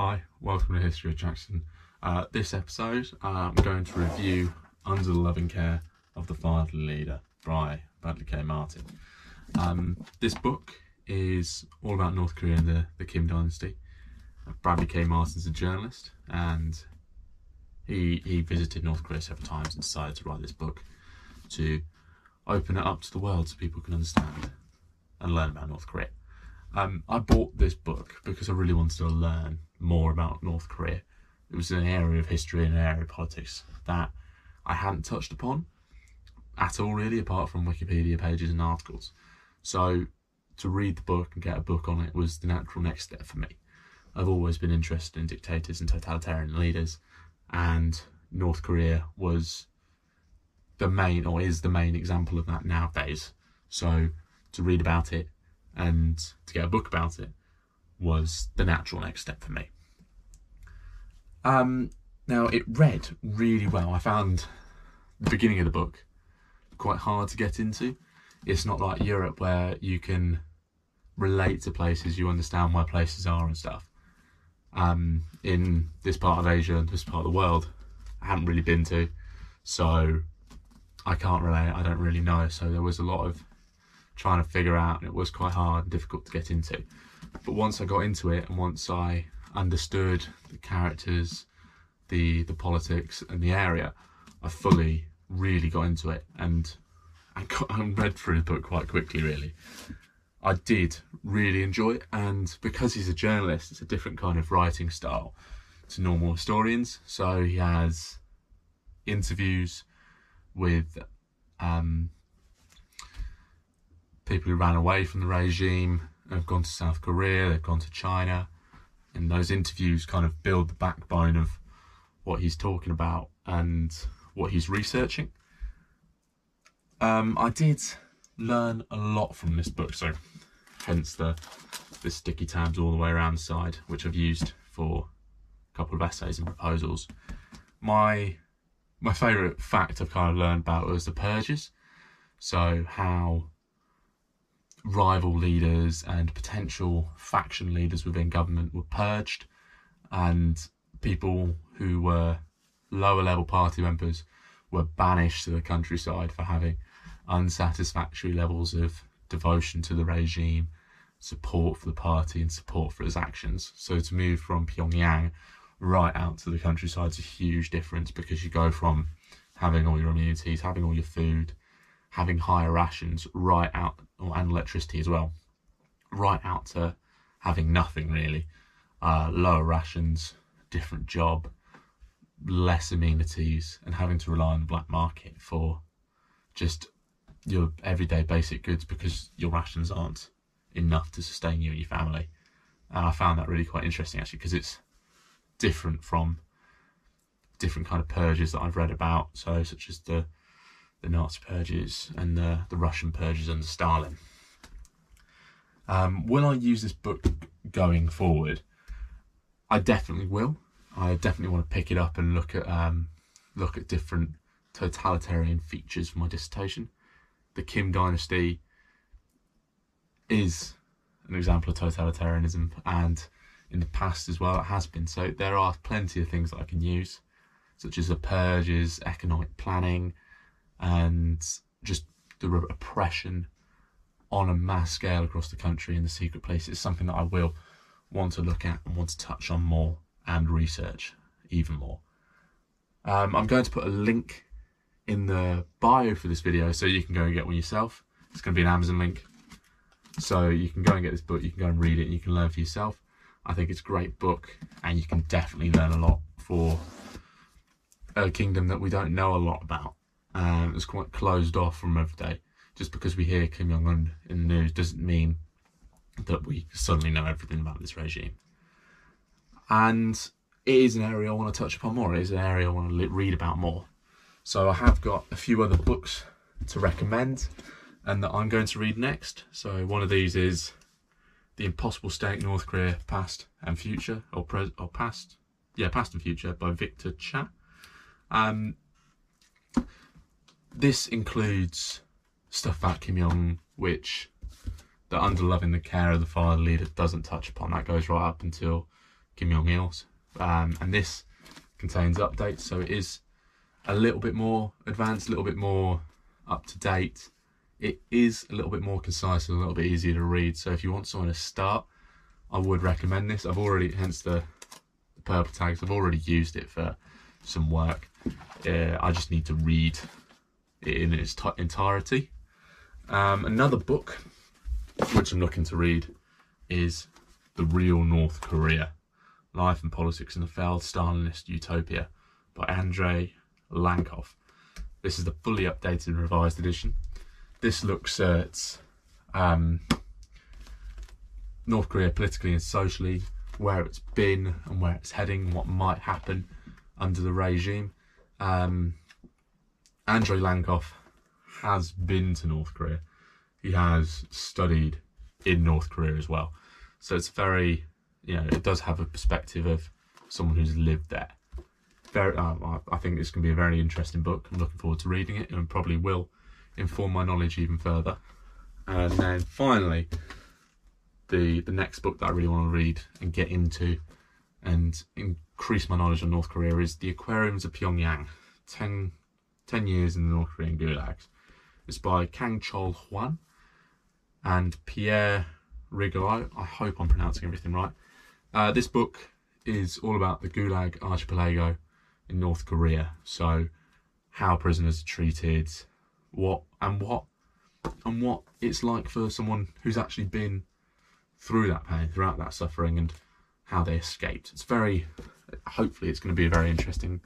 Hi, welcome to History of Jackson. Uh, this episode, uh, I'm going to review Under the Loving Care of the Fatherly Leader by Bradley K. Martin. Um, this book is all about North Korea and the, the Kim Dynasty. Bradley K. Martin's a journalist and he, he visited North Korea several times and decided to write this book to open it up to the world so people can understand and learn about North Korea. Um, I bought this book because I really wanted to learn more about North Korea. It was an area of history and an area of politics that I hadn't touched upon at all, really, apart from Wikipedia pages and articles. So to read the book and get a book on it was the natural next step for me. I've always been interested in dictators and totalitarian leaders, and North Korea was the main, or is the main example of that nowadays. So to read about it and to get a book about it was the natural next step for me. Um, now it read really well. I found the beginning of the book quite hard to get into. It's not like Europe where you can relate to places, you understand where places are and stuff. Um, in this part of Asia and this part of the world, I haven't really been to, so I can't relate. I don't really know. So there was a lot of trying to figure out, and it was quite hard and difficult to get into. But once I got into it, and once I understood the characters, the the politics, and the area, I fully really got into it, and I, got, I read through the book quite quickly. Really, I did really enjoy it, and because he's a journalist, it's a different kind of writing style to normal historians. So he has interviews with um, people who ran away from the regime have gone to South Korea, they've gone to China, and those interviews kind of build the backbone of what he's talking about and what he's researching. Um, I did learn a lot from this book, so hence the the sticky tabs all the way around the side, which I've used for a couple of essays and proposals. My my favourite fact I've kind of learned about was the purges. So how rival leaders and potential faction leaders within government were purged, and people who were lower level party members were banished to the countryside for having unsatisfactory levels of devotion to the regime, support for the party, and support for its actions. So to move from Pyongyang right out to the countryside is a huge difference because you go from having all your immunities, having all your food, having higher rations right out or, and electricity as well right out to having nothing really. Uh, lower rations different job less amenities and having to rely on the black market for just your everyday basic goods because your rations aren't enough to sustain you and your family. And i found that really quite interesting actually because it's different from different kind of purges that i've read about. So such as the the Nazi purges and the, the Russian purges under Stalin. Um, will I use this book going forward? I definitely will. I definitely want to pick it up and look at um, look at different totalitarian features for my dissertation. The Kim dynasty is an example of totalitarianism, and in the past as well, it has been. So there are plenty of things that I can use, such as the purges, economic planning, and just the oppression on a mass scale across the country in the secret places is something that I will want to look at and want to touch on more and research even more. Um, I'm going to put a link in the bio for this video so you can go and get one yourself. It's going to be an Amazon link. So you can go and get this book, you can go and read it, and you can learn for yourself. I think it's a great book, and you can definitely learn a lot for a kingdom that we don't know a lot about um, it's quite closed off from every day. Just because we hear Kim Jong Un in the news doesn't mean that we suddenly know everything about this regime. And it is an area I want to touch upon more. It is an area I want to read about more. So I have got a few other books to recommend and that I'm going to read next. So one of these is The Impossible State North Korea Past and Future, or, pres- or Past, yeah, Past and Future by Victor Cha. Um, this includes stuff about Kim Jong, which the under loving the care of the father leader doesn't touch upon. That goes right up until Kim Jong Il's, um, and this contains updates, so it is a little bit more advanced, a little bit more up to date. It is a little bit more concise and a little bit easier to read. So if you want someone to start, I would recommend this. I've already, hence the, the purple tags, I've already used it for some work. Uh, I just need to read in its entirety. Um, another book which I'm looking to read is The Real North Korea Life and Politics in a Failed Stalinist Utopia by Andrei Lankov. This is the fully updated and revised edition. This looks at um, North Korea politically and socially, where it's been and where it's heading, what might happen under the regime. Um, Andrei Lankov has been to North Korea. He has studied in North Korea as well. So it's very, you know, it does have a perspective of someone who's lived there. Very, uh, I think this can be a very interesting book. I'm looking forward to reading it and probably will inform my knowledge even further. And then finally, the the next book that I really want to read and get into and increase my knowledge on North Korea is The Aquariums of Pyongyang 10, 10 Years in the North Korean Gulags. It's by Kang Chol Hwan and Pierre Rigoulot. I hope I'm pronouncing everything right. Uh, this book is all about the Gulag Archipelago in North Korea. So, how prisoners are treated, what and what and what it's like for someone who's actually been through that pain, throughout that suffering, and how they escaped. It's very, hopefully, it's going to be a very interesting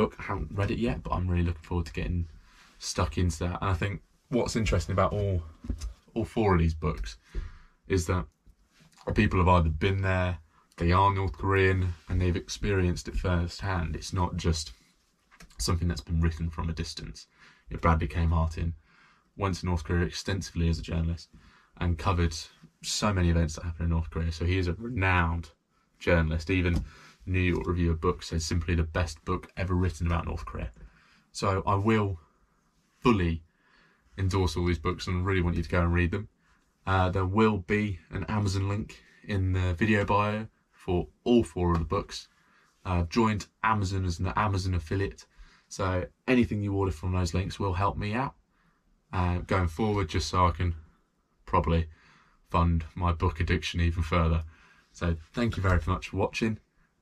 book. I haven't read it yet, but I'm really looking forward to getting stuck into that. And I think what's interesting about all all four of these books is that people have either been there, they are North Korean, and they've experienced it firsthand. It's not just something that's been written from a distance. You know, Bradley K. Martin went to North Korea extensively as a journalist and covered so many events that happened in North Korea. So he is a renowned journalist. Even New York Review of Books says simply the best book ever written about North Korea. So I will fully endorse all these books and really want you to go and read them. Uh, there will be an Amazon link in the video bio for all four of the books. Uh, joined Amazon as an Amazon affiliate, so anything you order from those links will help me out uh, going forward, just so I can probably fund my book addiction even further. So thank you very much for watching,